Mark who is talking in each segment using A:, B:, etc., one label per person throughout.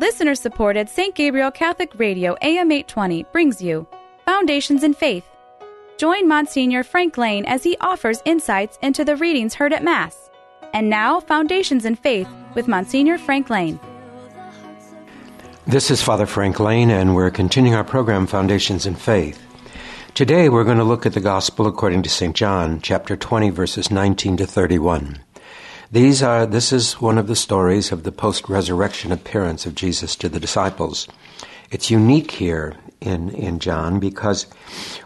A: Listener supported St. Gabriel Catholic Radio AM 820 brings you Foundations in Faith. Join Monsignor Frank Lane as he offers insights into the readings heard at Mass. And now, Foundations in Faith with Monsignor Frank Lane.
B: This is Father Frank Lane, and we're continuing our program, Foundations in Faith. Today, we're going to look at the Gospel according to St. John, chapter 20, verses 19 to 31. These are, this is one of the stories of the post resurrection appearance of Jesus to the disciples. It's unique here in, in John because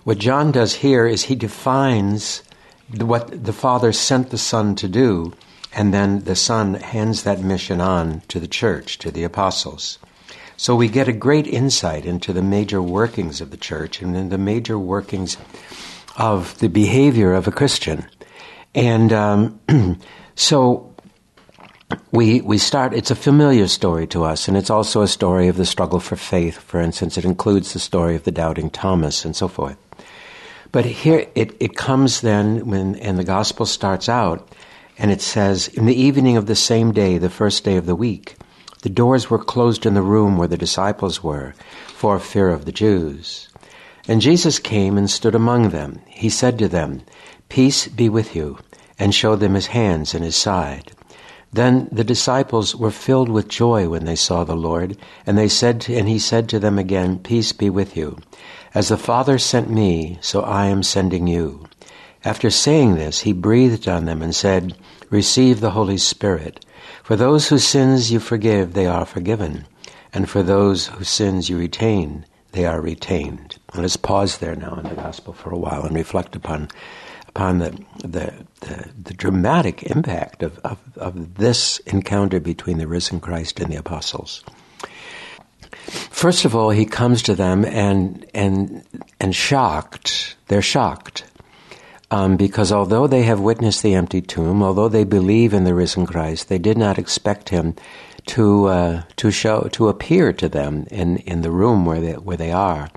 B: what John does here is he defines what the Father sent the Son to do, and then the Son hands that mission on to the church, to the apostles. So we get a great insight into the major workings of the church and then the major workings of the behavior of a Christian. And um, So we we start it's a familiar story to us and it's also a story of the struggle for faith for instance. It includes the story of the doubting thomas and so forth. But here it, it comes then when and the gospel starts out and it says in the evening of the same day the first day of the week the doors were closed in the room where the disciples were for fear of the jews. And jesus came and stood among them. He said to them peace be with you and showed them his hands and his side. Then the disciples were filled with joy when they saw the Lord, and they said and he said to them again, Peace be with you. As the Father sent me, so I am sending you. After saying this, he breathed on them and said, Receive the Holy Spirit. For those whose sins you forgive, they are forgiven. And for those whose sins you retain, they are retained. Let us pause there now in the Gospel for a while and reflect upon upon the, the, the, the dramatic impact of, of, of this encounter between the risen Christ and the apostles. First of all, he comes to them and, and, and shocked, they're shocked. Um, because although they have witnessed the empty tomb, although they believe in the risen Christ, they did not expect him to uh, to show to appear to them in, in the room where they where they are,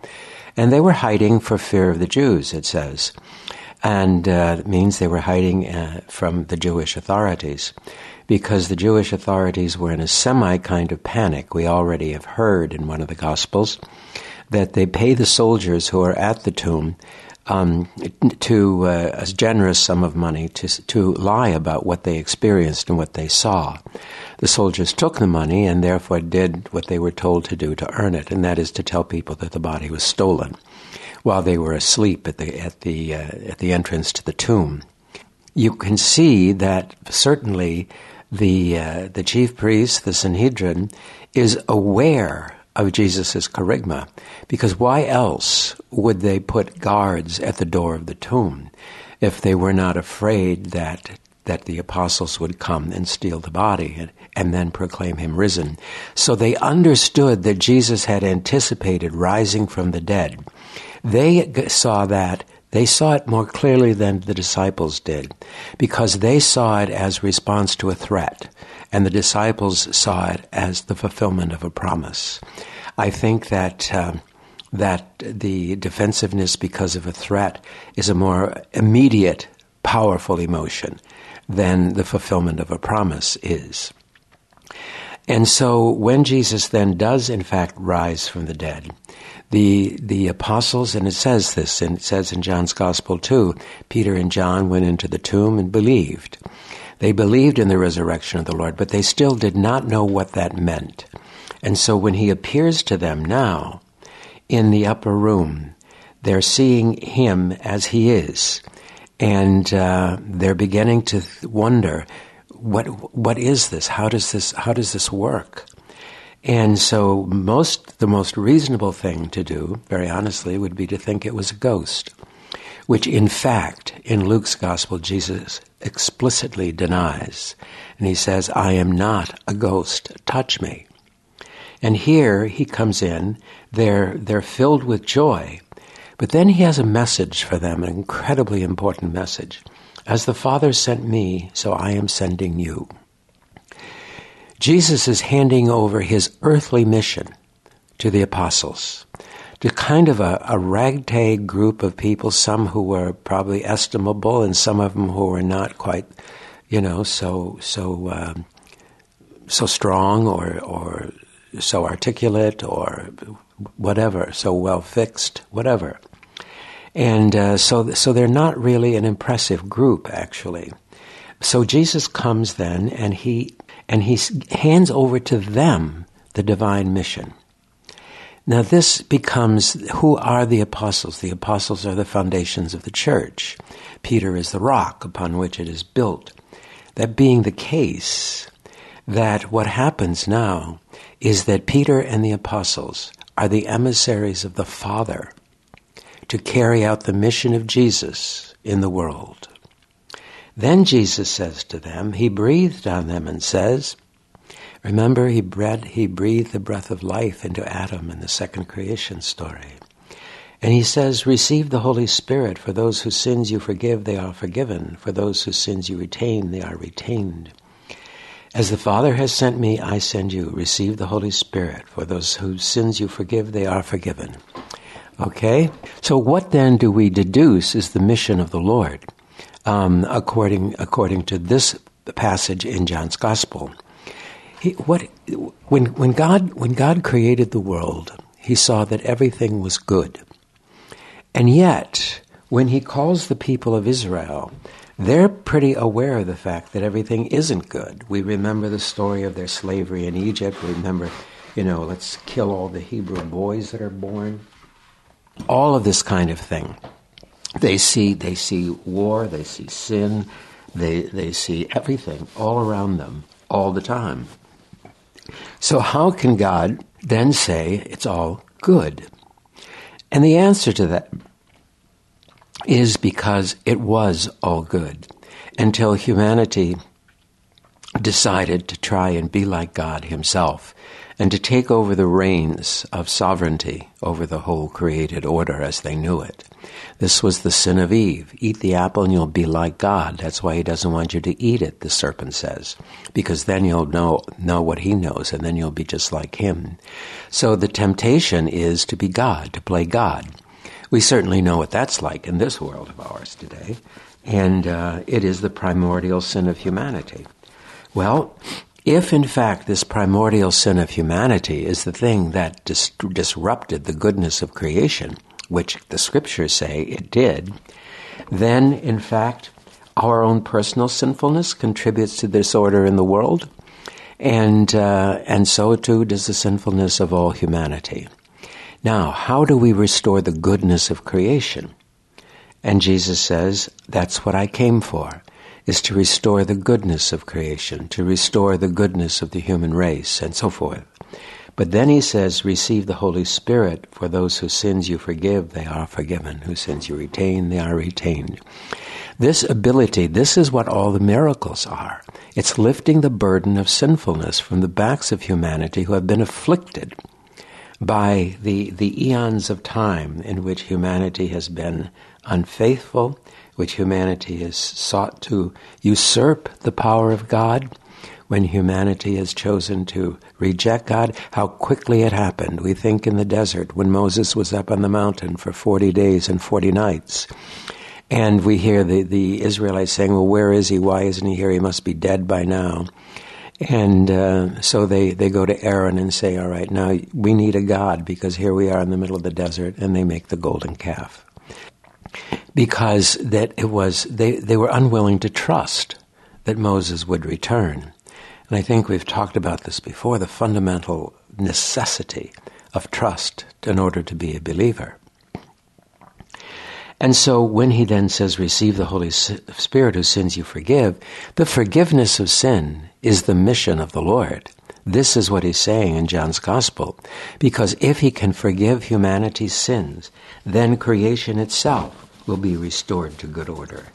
B: and they were hiding for fear of the Jews. It says, and uh, means they were hiding uh, from the Jewish authorities because the Jewish authorities were in a semi kind of panic. We already have heard in one of the Gospels that they pay the soldiers who are at the tomb um, to uh, a generous sum of money to, to lie about what they experienced and what they saw. The soldiers took the money and therefore did what they were told to do to earn it, and that is to tell people that the body was stolen while they were asleep at the at the uh, at the entrance to the tomb. You can see that certainly the uh, the chief priest, the Sanhedrin, is aware of Jesus' kerygma, because why else would they put guards at the door of the tomb if they were not afraid that that the apostles would come and steal the body and, and then proclaim him risen. So they understood that Jesus had anticipated rising from the dead. They saw that. They saw it more clearly than the disciples did because they saw it as response to a threat, and the disciples saw it as the fulfillment of a promise. I think that. Um, that the defensiveness because of a threat is a more immediate, powerful emotion than the fulfillment of a promise is. And so when Jesus then does in fact rise from the dead, the the apostles, and it says this, and it says in John's Gospel too, Peter and John went into the tomb and believed. They believed in the resurrection of the Lord, but they still did not know what that meant. And so when he appears to them now in the upper room, they're seeing him as he is. And uh, they're beginning to wonder, what what is this? How does this how does this work? And so, most the most reasonable thing to do, very honestly, would be to think it was a ghost, which in fact, in Luke's gospel, Jesus explicitly denies, and he says, "I am not a ghost. Touch me." And here he comes in; they're they're filled with joy, but then he has a message for them, an incredibly important message. As the Father sent me, so I am sending you. Jesus is handing over his earthly mission to the apostles, to kind of a, a, ragtag group of people, some who were probably estimable and some of them who were not quite, you know, so so um, so strong or or so articulate or whatever, so well fixed, whatever. And uh, so, so they're not really an impressive group, actually. So Jesus comes then, and he and he hands over to them the divine mission. Now, this becomes who are the apostles? The apostles are the foundations of the church. Peter is the rock upon which it is built. That being the case, that what happens now is that Peter and the apostles are the emissaries of the Father to carry out the mission of Jesus in the world. Then Jesus says to them, He breathed on them and says, Remember, he, bred, he breathed the breath of life into Adam in the second creation story. And he says, Receive the Holy Spirit. For those whose sins you forgive, they are forgiven. For those whose sins you retain, they are retained. As the Father has sent me, I send you. Receive the Holy Spirit. For those whose sins you forgive, they are forgiven. Okay? So, what then do we deduce is the mission of the Lord, um, according, according to this passage in John's Gospel? He, what, when, when, God, when God created the world, he saw that everything was good. And yet, when he calls the people of Israel, they're pretty aware of the fact that everything isn't good. We remember the story of their slavery in Egypt. We remember, you know, let's kill all the Hebrew boys that are born. All of this kind of thing. They see, they see war, they see sin, they, they see everything all around them all the time. So, how can God then say it's all good? And the answer to that is because it was all good until humanity decided to try and be like God Himself and to take over the reins of sovereignty over the whole created order as they knew it. This was the sin of Eve. Eat the apple and you'll be like God. That's why he doesn't want you to eat it, the serpent says. Because then you'll know, know what he knows and then you'll be just like him. So the temptation is to be God, to play God. We certainly know what that's like in this world of ours today. And uh, it is the primordial sin of humanity. Well, if in fact this primordial sin of humanity is the thing that dis- disrupted the goodness of creation, which the scriptures say it did, then in fact our own personal sinfulness contributes to disorder in the world, and uh, and so too does the sinfulness of all humanity. Now, how do we restore the goodness of creation? And Jesus says, That's what I came for, is to restore the goodness of creation, to restore the goodness of the human race, and so forth. But then he says, Receive the Holy Spirit, for those whose sins you forgive, they are forgiven. Whose sins you retain, they are retained. This ability, this is what all the miracles are. It's lifting the burden of sinfulness from the backs of humanity who have been afflicted by the, the eons of time in which humanity has been unfaithful, which humanity has sought to usurp the power of God when humanity has chosen to reject God, how quickly it happened. We think in the desert when Moses was up on the mountain for 40 days and 40 nights. And we hear the, the Israelites saying, Well, where is he? Why isn't he here? He must be dead by now. And uh, so they, they go to Aaron and say, All right, now we need a God because here we are in the middle of the desert, and they make the golden calf. Because that it was, they, they were unwilling to trust that Moses would return. And I think we've talked about this before the fundamental necessity of trust in order to be a believer. And so when he then says, receive the Holy Spirit whose sins you forgive, the forgiveness of sin is the mission of the Lord. This is what he's saying in John's Gospel. Because if he can forgive humanity's sins, then creation itself will be restored to good order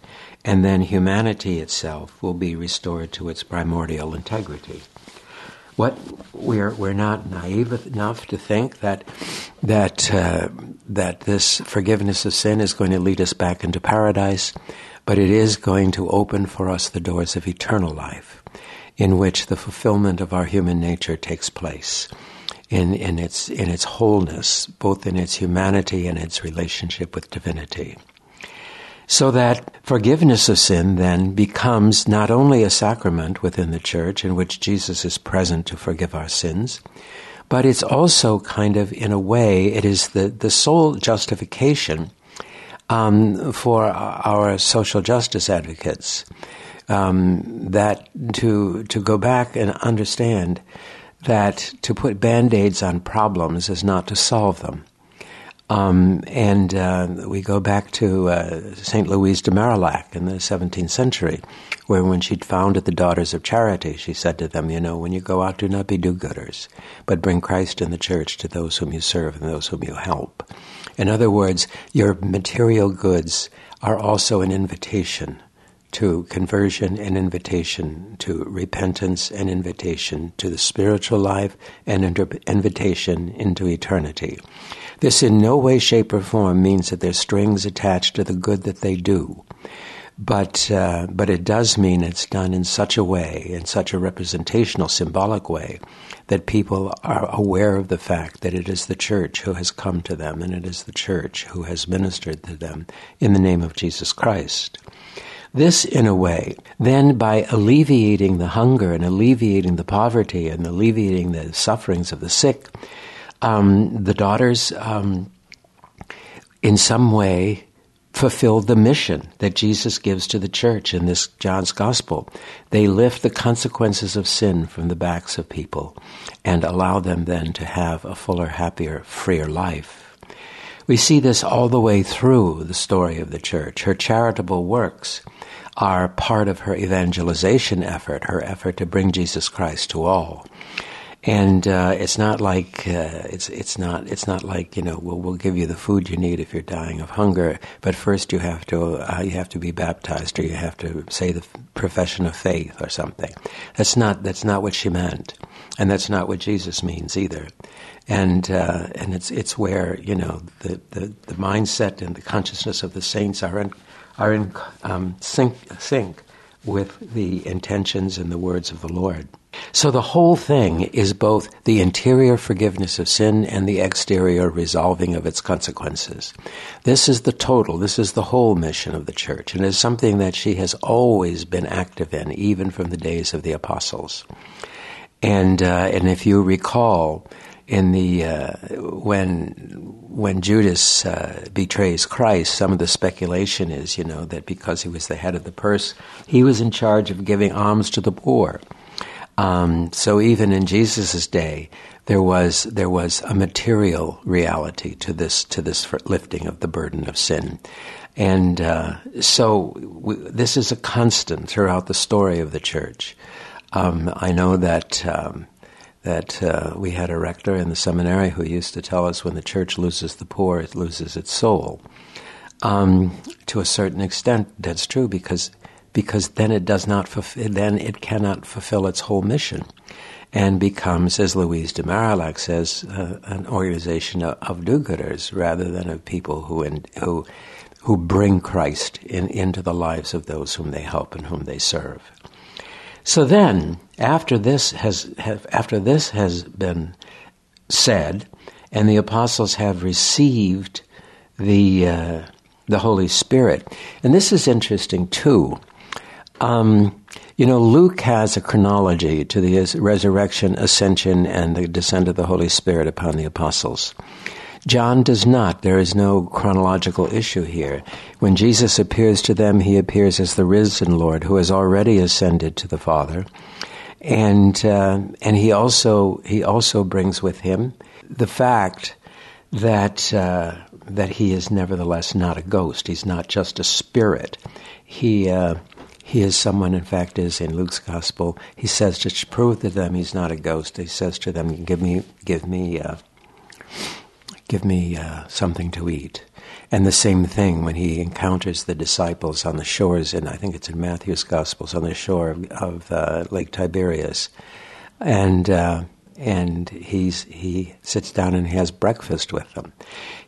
B: and then humanity itself will be restored to its primordial integrity. What we're we're not naive enough to think that that uh, that this forgiveness of sin is going to lead us back into paradise, but it is going to open for us the doors of eternal life, in which the fulfillment of our human nature takes place in, in its in its wholeness, both in its humanity and its relationship with divinity. So that forgiveness of sin then becomes not only a sacrament within the church in which Jesus is present to forgive our sins, but it's also kind of, in a way, it is the, the sole justification um, for our social justice advocates um, that to to go back and understand that to put band aids on problems is not to solve them. Um, and uh, we go back to uh, St. Louise de Marillac in the 17th century, where when she'd founded the Daughters of Charity, she said to them, You know, when you go out, do not be do gooders, but bring Christ and the church to those whom you serve and those whom you help. In other words, your material goods are also an invitation to conversion, an invitation to repentance, an invitation to the spiritual life, and an invitation into eternity. This in no way, shape, or form means that there's strings attached to the good that they do. But, uh, but it does mean it's done in such a way, in such a representational, symbolic way, that people are aware of the fact that it is the church who has come to them and it is the church who has ministered to them in the name of Jesus Christ. This, in a way, then by alleviating the hunger and alleviating the poverty and alleviating the sufferings of the sick, um, the daughters, um, in some way, fulfilled the mission that Jesus gives to the church in this John's gospel. They lift the consequences of sin from the backs of people and allow them then to have a fuller, happier, freer life. We see this all the way through the story of the church. Her charitable works are part of her evangelization effort, her effort to bring Jesus Christ to all and uh, it's not like uh, it's it's not it's not like you know we'll we'll give you the food you need if you're dying of hunger, but first you have to uh, you have to be baptized or you have to say the profession of faith or something. That's not that's not what she meant, and that's not what Jesus means either. And uh, and it's it's where you know the, the, the mindset and the consciousness of the saints are in are in um, sync sync with the intentions and the words of the Lord. So the whole thing is both the interior forgiveness of sin and the exterior resolving of its consequences. This is the total, this is the whole mission of the church, and is something that she has always been active in, even from the days of the apostles. And uh, and if you recall, in the uh, when when Judas uh, betrays Christ, some of the speculation is, you know, that because he was the head of the purse, he was in charge of giving alms to the poor. Um, so even in Jesus' day, there was there was a material reality to this to this lifting of the burden of sin, and uh, so we, this is a constant throughout the story of the church. Um, I know that. Um, that uh, we had a rector in the seminary who used to tell us when the church loses the poor, it loses its soul. Um, to a certain extent, that's true because because then it does not then it cannot fulfill its whole mission and becomes, as Louise de Marillac says, uh, an organization of, of, do-gooders rather than of people who in, who who bring Christ in, into the lives of those whom they help and whom they serve. So then, after this has have, after this has been said, and the apostles have received the uh, the Holy Spirit, and this is interesting too um, you know, Luke has a chronology to the resurrection, ascension, and the descent of the Holy Spirit upon the apostles. John does not. There is no chronological issue here. When Jesus appears to them, he appears as the risen Lord who has already ascended to the Father. And, uh, and he also, he also brings with him the fact that, uh, that he is nevertheless not a ghost. He's not just a spirit. He, uh, he is someone, in fact, is in Luke's gospel. He says to prove to them he's not a ghost. He says to them, "Give me, give me, uh, give me uh, something to eat." And the same thing when he encounters the disciples on the shores, and I think it's in Matthew's Gospels, on the shore of, of uh, Lake Tiberias, and uh, and he's he sits down and has breakfast with them.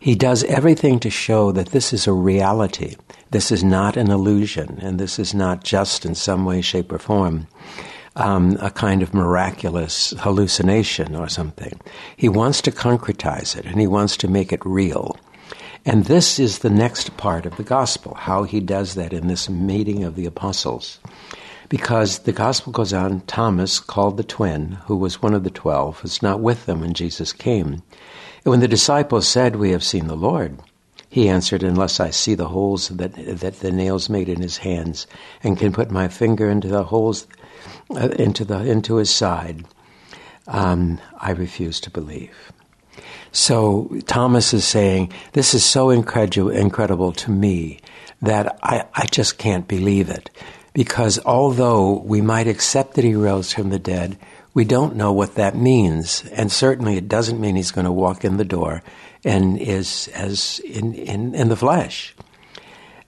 B: He does everything to show that this is a reality. This is not an illusion, and this is not just in some way, shape, or form um, a kind of miraculous hallucination or something. He wants to concretize it, and he wants to make it real. And this is the next part of the gospel, how he does that in this meeting of the apostles. because the gospel goes on Thomas, called the twin, who was one of the twelve, was not with them when Jesus came. And when the disciples said, We have seen the Lord, he answered, Unless I see the holes that, that the nails made in his hands, and can put my finger into the holes uh, into, the, into his side, um, I refuse to believe. So Thomas is saying, This is so incredible, incredible to me that I, I just can't believe it. Because although we might accept that he rose from the dead, we don't know what that means. And certainly it doesn't mean he's going to walk in the door and is as in, in, in the flesh.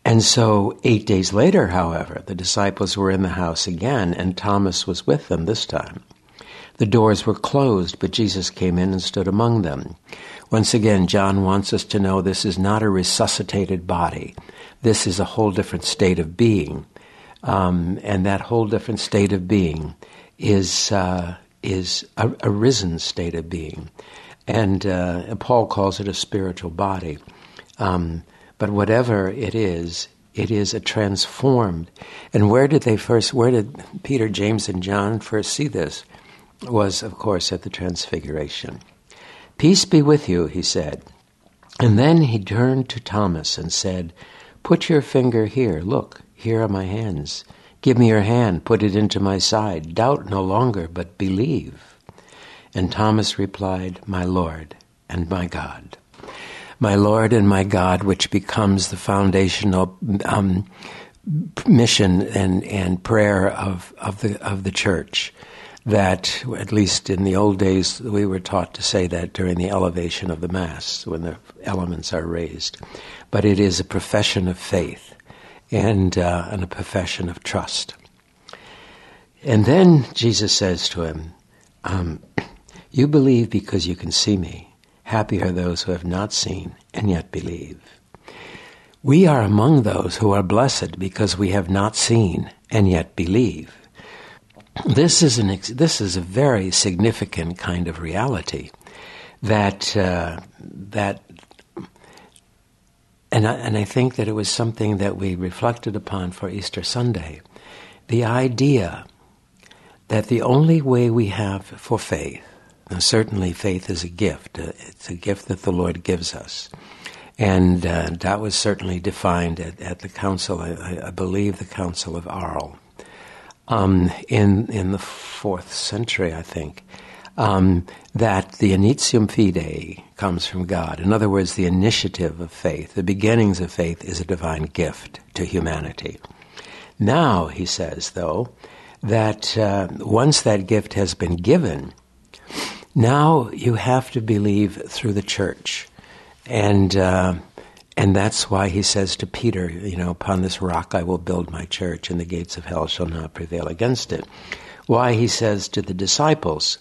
B: And so eight days later, however, the disciples were in the house again, and Thomas was with them this time. The doors were closed, but Jesus came in and stood among them. Once again, John wants us to know this is not a resuscitated body. This is a whole different state of being. Um, and that whole different state of being is uh, is a, a, risen state of being, and uh, Paul calls it a spiritual body. Um, but whatever it is, it is a transformed. And where did they first? Where did Peter, James, and John first see this? Was of course at the Transfiguration. Peace be with you, he said. And then he turned to Thomas and said, Put your finger here. Look, here are my hands. Give me your hand, put it into my side. Doubt no longer, but believe. And Thomas replied, My Lord and my God. My Lord and my God, which becomes the foundational um, mission and, and prayer of, of, the, of the church. That, at least in the old days, we were taught to say that during the elevation of the Mass, when the elements are raised. But it is a profession of faith and, uh, and a profession of trust. And then Jesus says to him, um, You believe because you can see me. Happy are those who have not seen and yet believe. We are among those who are blessed because we have not seen and yet believe. This is, an ex- this is a very significant kind of reality that, uh, that and I, and I think that it was something that we reflected upon for Easter Sunday. The idea that the only way we have for faith, now certainly faith is a gift, uh, it's a gift that the Lord gives us. And uh, that was certainly defined at, at the council, I, I, believe the Council of Arles, um, in, in the fourth century, I think um, that the initium fidei comes from God. In other words, the initiative of faith, the beginnings of faith, is a divine gift to humanity. Now, he says, though, that uh, once that gift has been given, now you have to believe through the church. And, uh, and that's why he says to Peter, you know, upon this rock I will build my church, and the gates of hell shall not prevail against it. Why he says to the disciples,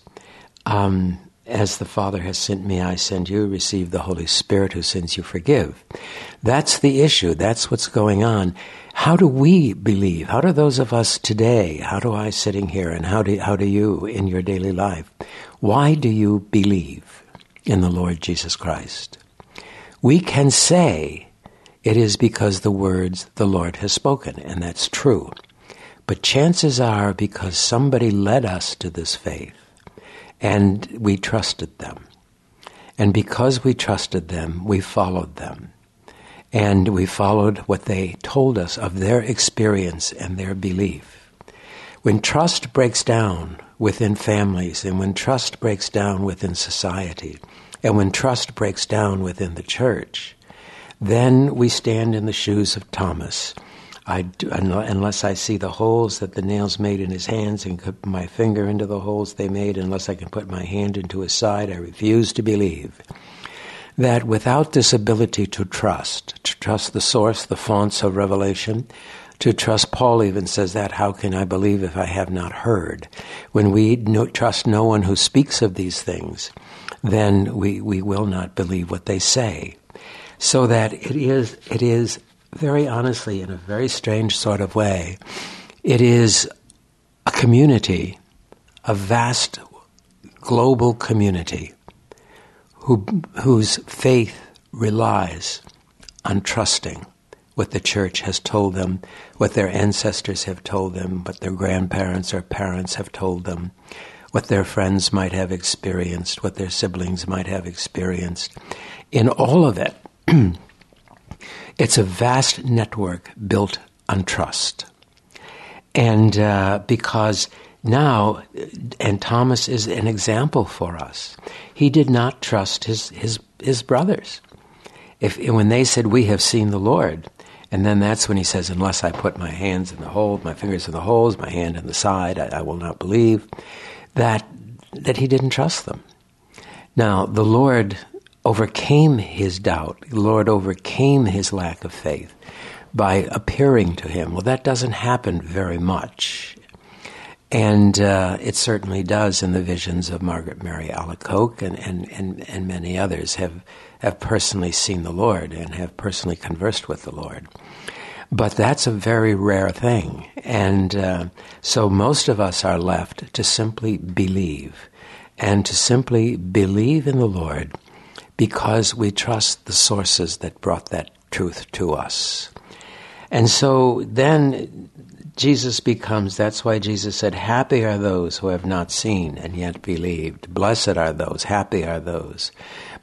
B: um, as the Father has sent me, I send you. Receive the Holy Spirit who sends you forgive. That's the issue. That's what's going on. How do we believe? How do those of us today, how do I sitting here, and how do, how do you in your daily life? Why do you believe in the Lord Jesus Christ? We can say it is because the words the Lord has spoken, and that's true. But chances are because somebody led us to this faith and we trusted them. And because we trusted them, we followed them. And we followed what they told us of their experience and their belief. When trust breaks down within families, and when trust breaks down within society, and when trust breaks down within the church, then we stand in the shoes of Thomas I do, unless I see the holes that the nails made in his hands and put my finger into the holes they made, unless I can put my hand into his side, I refuse to believe that without this ability to trust, to trust the source, the fonts of revelation, to trust, Paul even says that, how can I believe if I have not heard? When we no, trust no one who speaks of these things, then we, we will not believe what they say. So that it is, it is very honestly, in a very strange sort of way, it is a community, a vast global community who, whose faith relies on trusting what the church has told them, what their ancestors have told them, what their grandparents or parents have told them, what their friends might have experienced, what their siblings might have experienced. In all of it, it's a vast network built on trust. And uh, because now, and Thomas is an example for us, he did not trust his, his, his brothers. If, when they said, We have seen the Lord, and then that's when he says, Unless I put my hands in the hole, my fingers in the holes, my hand in the side, I, I will not believe, that, that he didn't trust them. Now, the Lord overcame his doubt, the Lord overcame his lack of faith by appearing to him. Well, that doesn't happen very much. And uh, it certainly does in the visions of Margaret Mary Alacoque and, and, and, and many others have, have personally seen the Lord and have personally conversed with the Lord. But that's a very rare thing. And uh, so most of us are left to simply believe and to simply believe in the Lord because we trust the sources that brought that truth to us. And so then Jesus becomes, that's why Jesus said, Happy are those who have not seen and yet believed. Blessed are those, happy are those.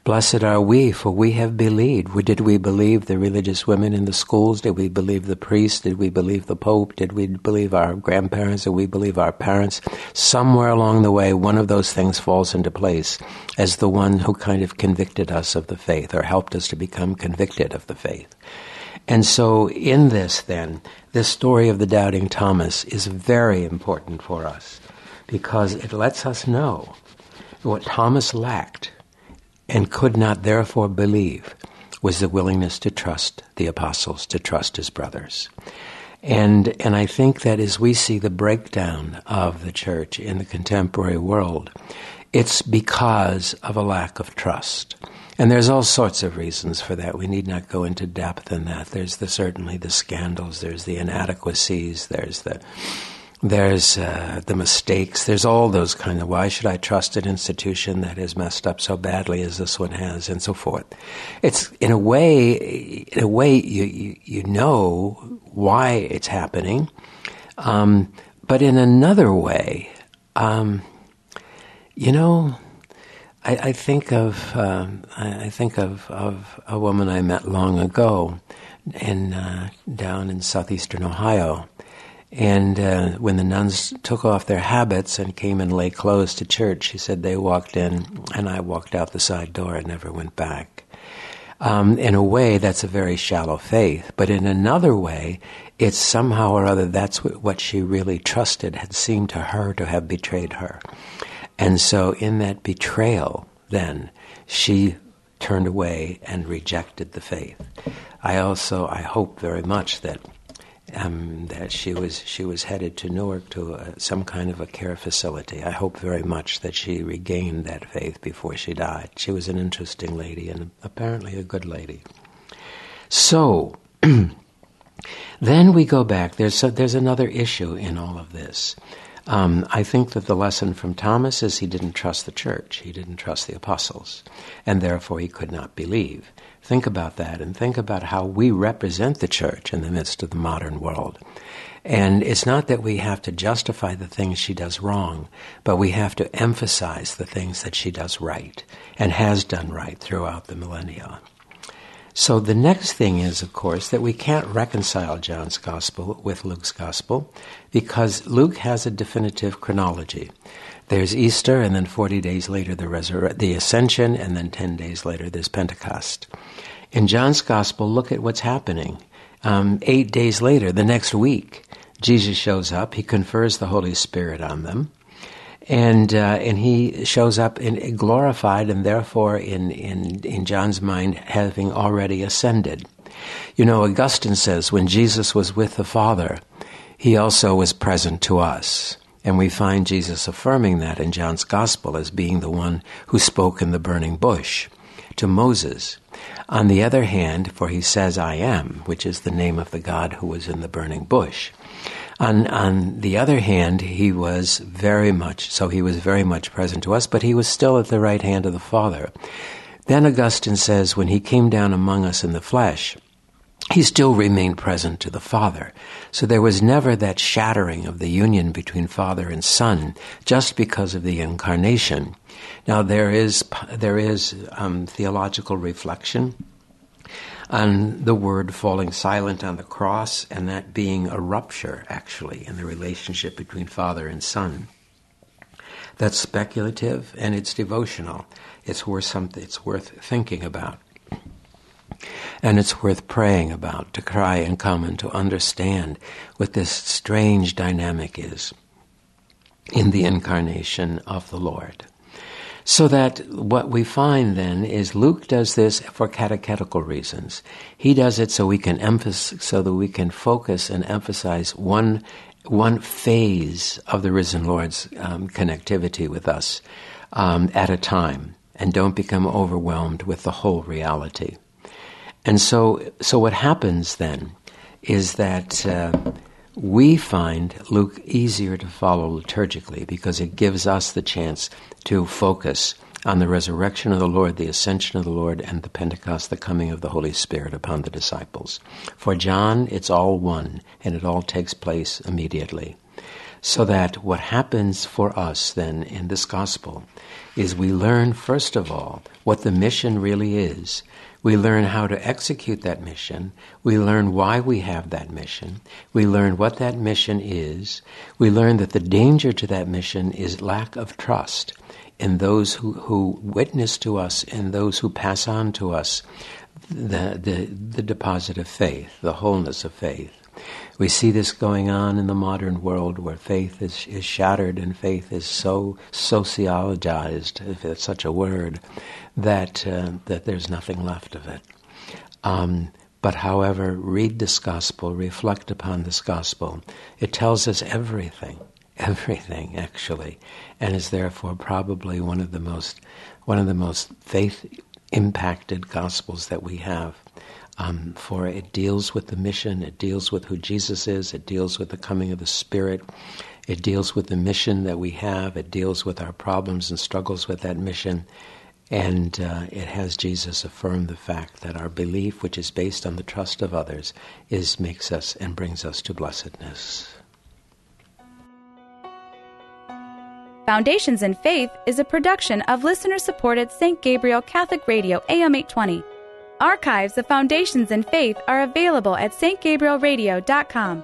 B: Blessed are we, for we have believed. Did we believe the religious women in the schools? Did we believe the priests? Did we believe the Pope? Did we believe our grandparents? Did we believe our parents? Somewhere along the way, one of those things falls into place as the one who kind of convicted us of the faith or helped us to become convicted of the faith. And so, in this, then, this story of the doubting Thomas is very important for us because it lets us know what Thomas lacked and could not therefore believe was the willingness to trust the apostles, to trust his brothers. And, and I think that as we see the breakdown of the church in the contemporary world, it's because of a lack of trust. And there's all sorts of reasons for that. We need not go into depth in that. There's the, certainly the scandals, there's the inadequacies, there's the there's uh, the mistakes. There's all those kind of why should I trust an institution that has messed up so badly as this one has, and so forth. It's in a way, in a way, you you, you know why it's happening, um, but in another way, um, you know, I, I think of um, I, I, think of, of a woman I met long ago, in uh, down in southeastern Ohio, and uh, when the nuns took off their habits and came and lay clothes to church, she said they walked in and I walked out the side door and never went back. Um, in a way, that's a very shallow faith, but in another way, it's somehow or other that's what she really trusted had seemed to her to have betrayed her. And so, in that betrayal, then, she turned away and rejected the faith. I also, I hope very much that um, that she was she was headed to Newark to uh, some kind of a care facility. I hope very much that she regained that faith before she died. She was an interesting lady and apparently a good lady. So. then we go back. There's there's another issue in all of this. Um, I think that the lesson from Thomas is he didn't trust the church, he didn't trust the apostles, and therefore he could not believe. Think about that and think about how we represent the church in the midst of the modern world. And it's not that we have to justify the things she does wrong, but we have to emphasize the things that she does right and has done right throughout the millennia. So the next thing is, of course, that we can't reconcile John's gospel with Luke's gospel because Luke has a definitive chronology. There's Easter, and then 40 days later, the, resur- the Ascension, and then 10 days later, there's Pentecost. In John's gospel, look at what's happening. Um, eight days later, the next week, Jesus shows up. He confers the Holy Spirit on them and uh, and he shows up in glorified and therefore in, in in John's mind having already ascended. You know, Augustine says when Jesus was with the Father, he also was present to us. And we find Jesus affirming that in John's Gospel as being the one who spoke in the burning bush to Moses. On the other hand, for he says, I am, which is the name of the God who was in the burning bush. On, on the other hand, he was very much, so he was very much present to us, but he was still at the right hand of the Father. Then Augustine says, when he came down among us in the flesh, he still remained present to the Father. So there was never that shattering of the union between Father and Son just because of the incarnation. Now there is there is um, theological reflection on the word falling silent on the cross and that being a rupture actually in the relationship between Father and Son. That's speculative and it's devotional. It's worth something. It's worth thinking about. And it's worth praying about to cry and come and to understand what this strange dynamic is in the incarnation of the Lord. So that what we find then is Luke does this for catechetical reasons. He does it so we can emphasize, so that we can focus and emphasize one one phase of the risen Lord's um, connectivity with us um, at a time, and don't become overwhelmed with the whole reality. And so, so what happens then is that uh, we find Luke easier to follow liturgically because it gives us the chance to focus on the resurrection of the Lord, the ascension of the Lord, and the Pentecost, the coming of the Holy Spirit upon the disciples. For John, it's all one, and it all takes place immediately. So that what happens for us then in this gospel is we learn, first of all, what the mission really is we learn how to execute that mission. We learn why we have that mission. We learn what that mission is. We learn that the danger to that mission is lack of trust in those who, who witness to us and those who pass on to us the, the, the deposit of faith, the wholeness of faith. We see this going on in the modern world where faith is, is shattered and faith is so sociologized, if that's such a word, that, uh, that there's nothing left of it. Um, but however, read this gospel, reflect upon this gospel. It tells us everything, everything actually, and is therefore probably one of the most, one of the most faith impacted gospels that we have. Um, for it deals with the mission, it deals with who Jesus is, it deals with the coming of the Spirit, it deals with the mission that we have, it deals with our problems and struggles with that mission, and uh, it has Jesus affirm the fact that our belief, which is based on the trust of others, is makes us and brings us to blessedness.
A: Foundations in Faith is a production of listener supported St. Gabriel Catholic Radio AM 820. Archives of Foundations in Faith are available at stgabrielradio.com.